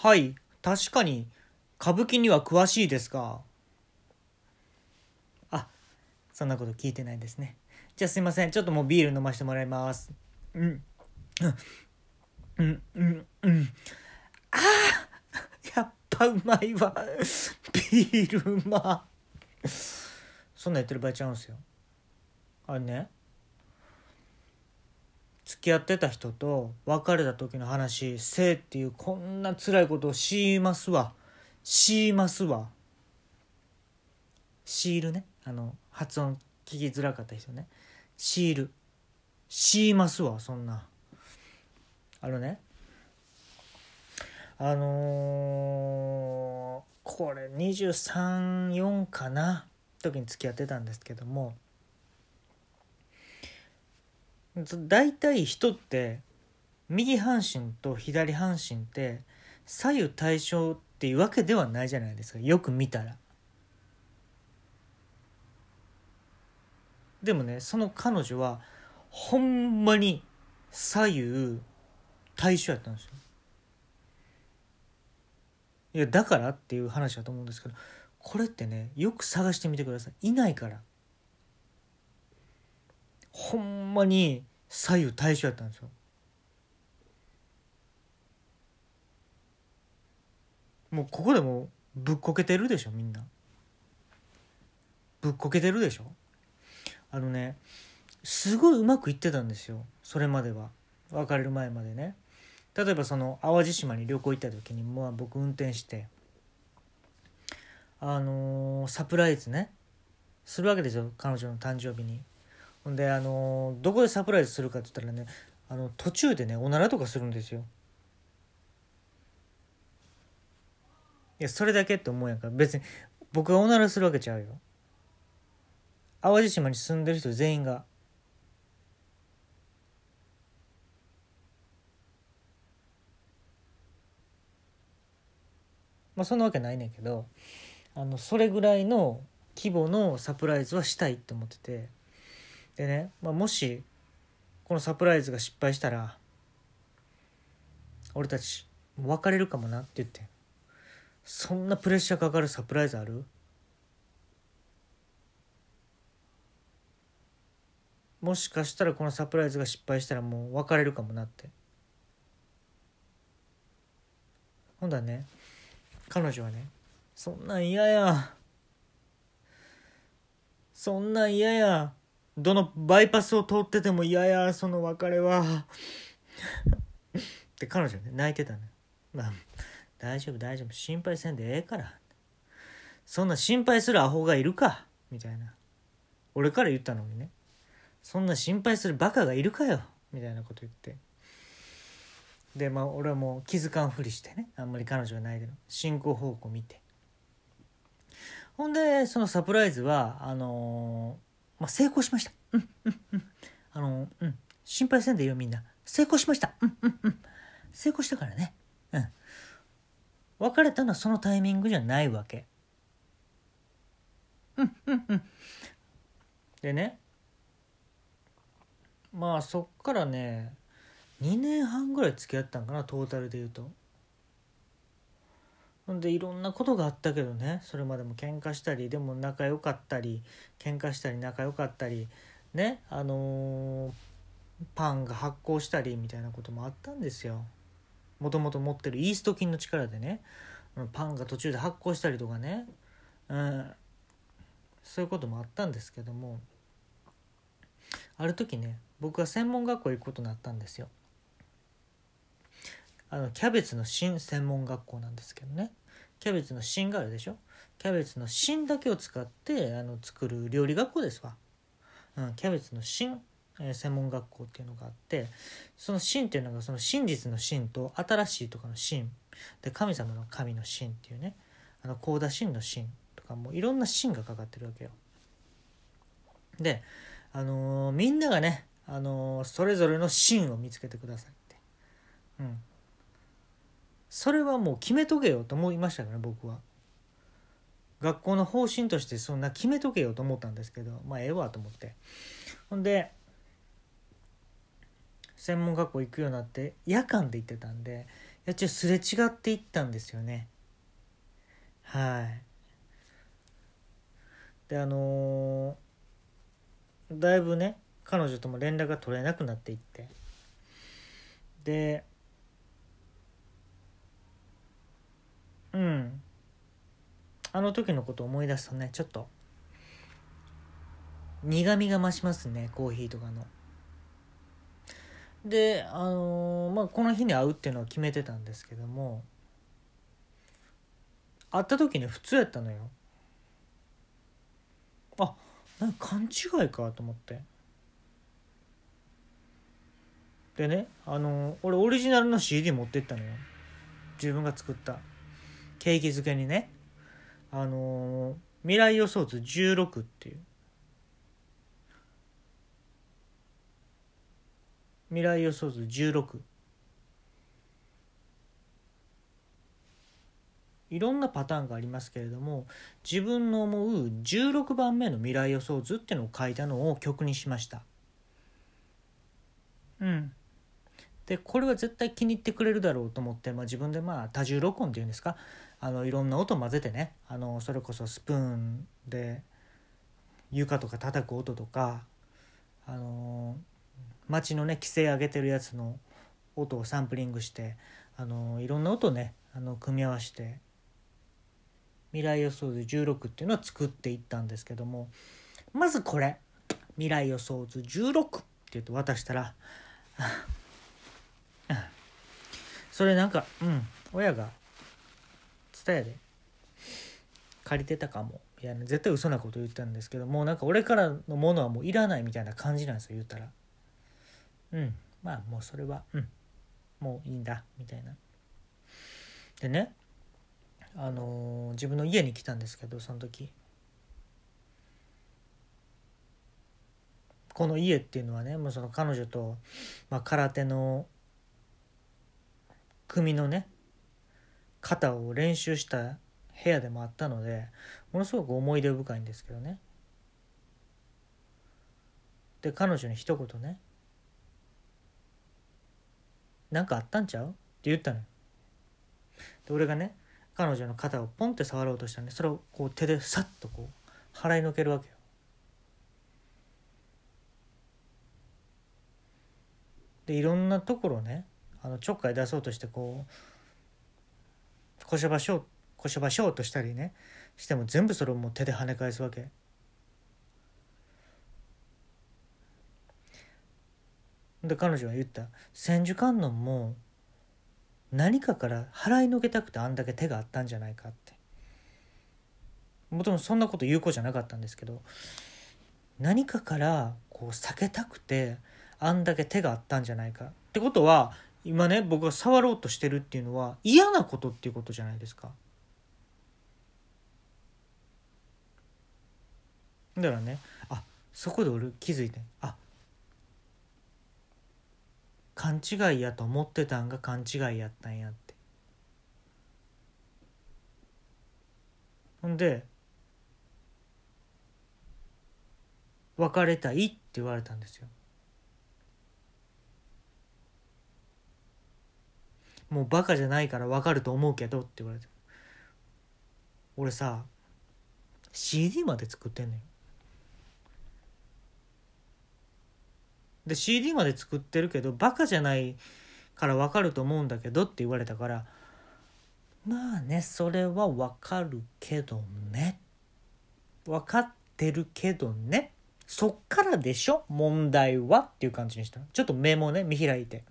はい確かに。歌舞伎には詳しいですが。あそんなこと聞いてないですね。じゃあすいません。ちょっともうビール飲ませてもらいます。うん。うんうんうんあーやっぱうまいわ。ビールうま。そんなやってる場合ちゃうんすよ。あれね。付き合ってた人と別れた時の話せっていうこんな辛いことをしますわしますわシールねあの発音聞きづらかった人ねシールしますわそんなあのねあのーこれ234かな時に付き合ってたんですけども大体人って右半身と左半身って左右対称っていうわけではないじゃないですかよく見たら。でもねその彼女はほんまに左右対称やったんですよ。いやだからっていう話だと思うんですけどこれってねよく探してみてくださいいないからほんまに左右対称やったんですよ。もうここでもうぶっこけてるでしょみんな。ぶっこけてるでしょ。あのねすごいうまくいってたんですよそれまでは。別れる前までね。例えばその淡路島に旅行行った時にまあ僕運転してあのーサプライズね。するわけですよ彼女の誕生日に。ほんであのどこでサプライズするかって言ったらねあの途中でねおならとかするんですよ。いやそれだけって思うやんか。別に僕がおならするわけちゃうよ。淡路島に住んでる人全員が。まあそんなわけないねんけどあのそれぐらいの規模のサプライズはしたいって思ってて。でね、まあ、もしこのサプライズが失敗したら俺たち別れるかもなって言って。そんなプレッシャーかかるサプライズある？もしかしたらこのサプライズが失敗したらもう別れるかもなって。ほんだね彼女はねそんなん嫌や。そんなん嫌や。どのバイパスを通ってても嫌やその別れはって彼女ね泣いてたのよ。まあ大丈夫大丈夫。心配せんでええから。そんな心配するアホがいるかみたいな。俺から言ったのにね。そんな心配するバカがいるかよみたいなこと言って。でまあ俺はもう気づかんふりしてねあんまり彼女が泣いてる進行方向見て。ほんでそのサプライズはあのーまあ、成功しました。うんうんうん。あのーうん。心配せんでいいよみんな。成功しました。うんうんうん。成功したからね。うん。別れたのはそのタイミングじゃないわけ。うんうんうん。でね。まあそっからね2年半ぐらい付き合ったんかなトータルで言うとほんでいろんなことがあったけどね。それまでも喧嘩したりでも仲良かったり喧嘩したり仲良かったりねあのーパンが発酵したりみたいなこともあったんですよ。もともと持ってるイースト菌の力でね。パンが途中で発酵したりとかね、うん、そういうこともあったんですけども。ある時ね僕は専門学校行くことになったんですよ。あのキャベツの芯専門学校なんですけどね。キャベツの芯があるでしょ？キャベツの芯だけを使ってあの作る料理学校ですわ、うん、キャベツの芯、えー専門学校っていうのがあってその芯っていうのがその真実の芯と新しいとかの芯で神様の神の芯っていうね。あの高田芯の芯とかもういろんな芯がかかってるわけよ。であのーみんながね、あのーそれぞれの芯を見つけてくださいって。うん。それはもう決めとけよと思いましたから僕は。学校の方針としてそんな決めとけよと思ったんですけどまあええわと思って。ほんで専門学校行くようになって夜間で行ってたんでやっちょすれ違っていったんですよね。はい。であのーだいぶね彼女とも連絡が取れなくなっていって。でうんあの時のことを思い出すとねちょっと。苦みが増しますねコーヒーとかの。であのーまあこの日に会うっていうのは決めてたんですけども。会った時に普通やったのよ。あなんか勘違いかと思って。でねあのー俺オリジナルの CD 持ってったのよ。自分が作った。ケーキ漬けにね。あのー未来予想図16っていう。未来予想図16いろんなパターンがありますけれども自分の思う16番目の未来予想図っていうのを書いたのを曲にしました。うん。でこれは絶対気に入ってくれるだろうと思って、まあ、自分でまあ多重録音っていうんですかあのいろんな音混ぜてねあのそれこそスプーンで床とか叩く音とかあの街のね規制上げてるやつの音をサンプリングしてあのいろんな音をねあの組み合わせて未来予想図16っていうのを作っていったんですけどもまずこれ未来予想図16って言って渡したらそれなんかうん親が伝えで借りてたかもいや絶対嘘なこと言ってたんですけどもうなんか俺からのものはもういらないみたいな感じなんですよ言ったら。うんまあもうそれはうんもういいんだみたいな。でねあのー自分の家に来たんですけどその時。この家っていうのはねもうその彼女と、まあ、空手の組のね肩を練習した部屋でもあったのでものすごく思い出深いんですけどね。で彼女に一言ね「なんかあったんちゃう?」って言ったのよ。で俺がね彼女の肩をポンって触ろうとしたんでそれをこう手でサッとこう払いのけるわけよ。でいろんなところねあのちょっかい出そうとしてこうこしょばしょうこしょばしょうとしたりねしても全部それをもう手で跳ね返すわけ。で彼女は言った。千手観音も何かから払いのけたくてあんだけ手があったんじゃないかって。もともとそんなこと言う子じゃなかったんですけど何かからこう避けたくてあんだけ手があったんじゃないか。ってことは今ね僕が触ろうとしてるっていうのは嫌なことっていうことじゃないですか。だからねあそこで俺気づいてあ勘違いやと思ってたんが勘違いやったんやって。ほんで別れたいって言われたんですよ。もうバカじゃないから分かると思うけどって言われて。俺さ CD まで作ってんのよ。で CD まで作ってるけどバカじゃないから分かると思うんだけどって言われたからまあねそれは分かるけどね。分かってるけどね。そっからでしょ？問題は？っていう感じにしたちょっと目もね見開いて。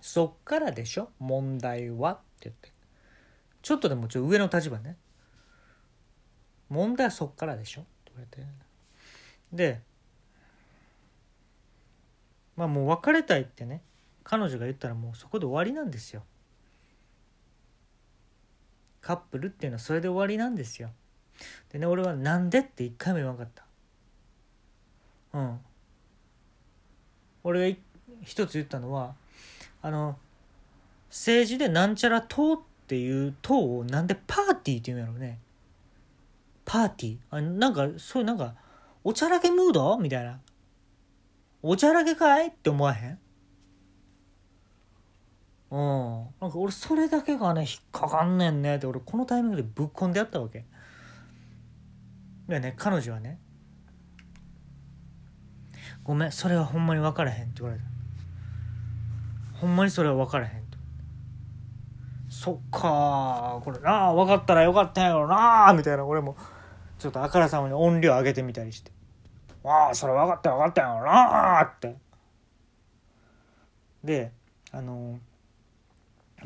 そっからでしょ？問題はって言って。ちょっとでもちょ上の立場ね。問題はそっからでしょ？って言われて。でまあもう別れたいってね。彼女が言ったらもうそこで終わりなんですよ。カップルっていうのはそれで終わりなんですよ。でね俺はなんでって一回も言わなかった。うん。俺が一つ言ったのはあの政治でなんちゃら党っていう党をなんでパーティーって言うんやろうね。パーティー。あなんかそういうなんかおちゃらけムードみたいな。おちゃらけかい？って思わへん？うん。なんか俺それだけがね引っかかんねんね。って俺このタイミングでぶっこんでやったわけ。でね彼女はね「ごめんそれはほんまに分からへん」って言われた。ほんまにそれは分からへんと。そっかこれなあ分かったらよかったんやろなみたいな俺もちょっとあからさまに音量上げてみたりして「ああそれ分かった分かったんやろな」って。であの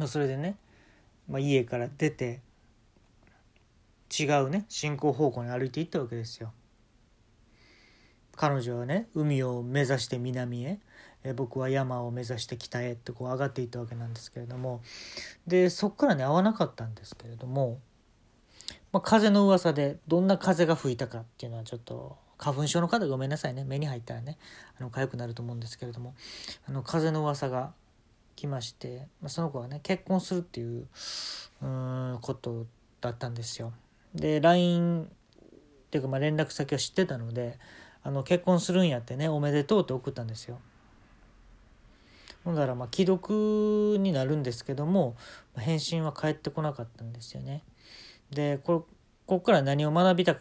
それでね、まあ、家から出て違うね進行方向に歩いていったわけですよ。彼女はね海を目指して南へ。え僕は山を目指して北へってこう上がっていったわけなんですけれどもでそっからね会わなかったんですけれども、まあ、風の噂でどんな風が吹いたかっていうのはちょっと花粉症の方ごめんなさいね目に入ったらねあの痒くなると思うんですけれどもあの風の噂が来まして、まあ、その子はね結婚するっていううんことだったんですよ。で LINE っていうかまあ連絡先を知ってたのであの結婚するんやってねおめでとうって送ったんですよ。ほんだらまあ既読になるんですけども返信は返ってこなかったんですよね。でここから何を学びた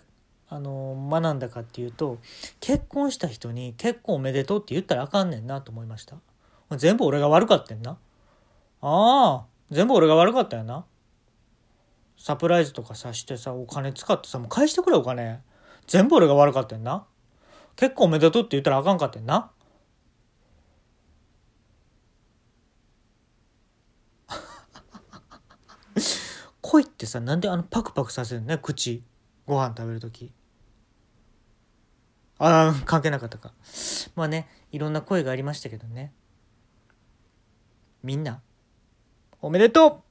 あの学んだかっていうと結婚した人に結婚おめでとうって言ったらあかんねんなと思いました。全部俺が悪かったんな。ああ、全部俺が悪かったよな。サプライズとかさしてさ、お金使ってさ、もう返してくれお金。全部俺が悪かったんな。結構おめでとうって言ったらあかんかったんな。恋ってさ、なんであのパクパクさせるのね、口。ご飯食べる時。ああ、関係なかったか。まあね、いろんな声がありましたけどね。みんな、おめでとう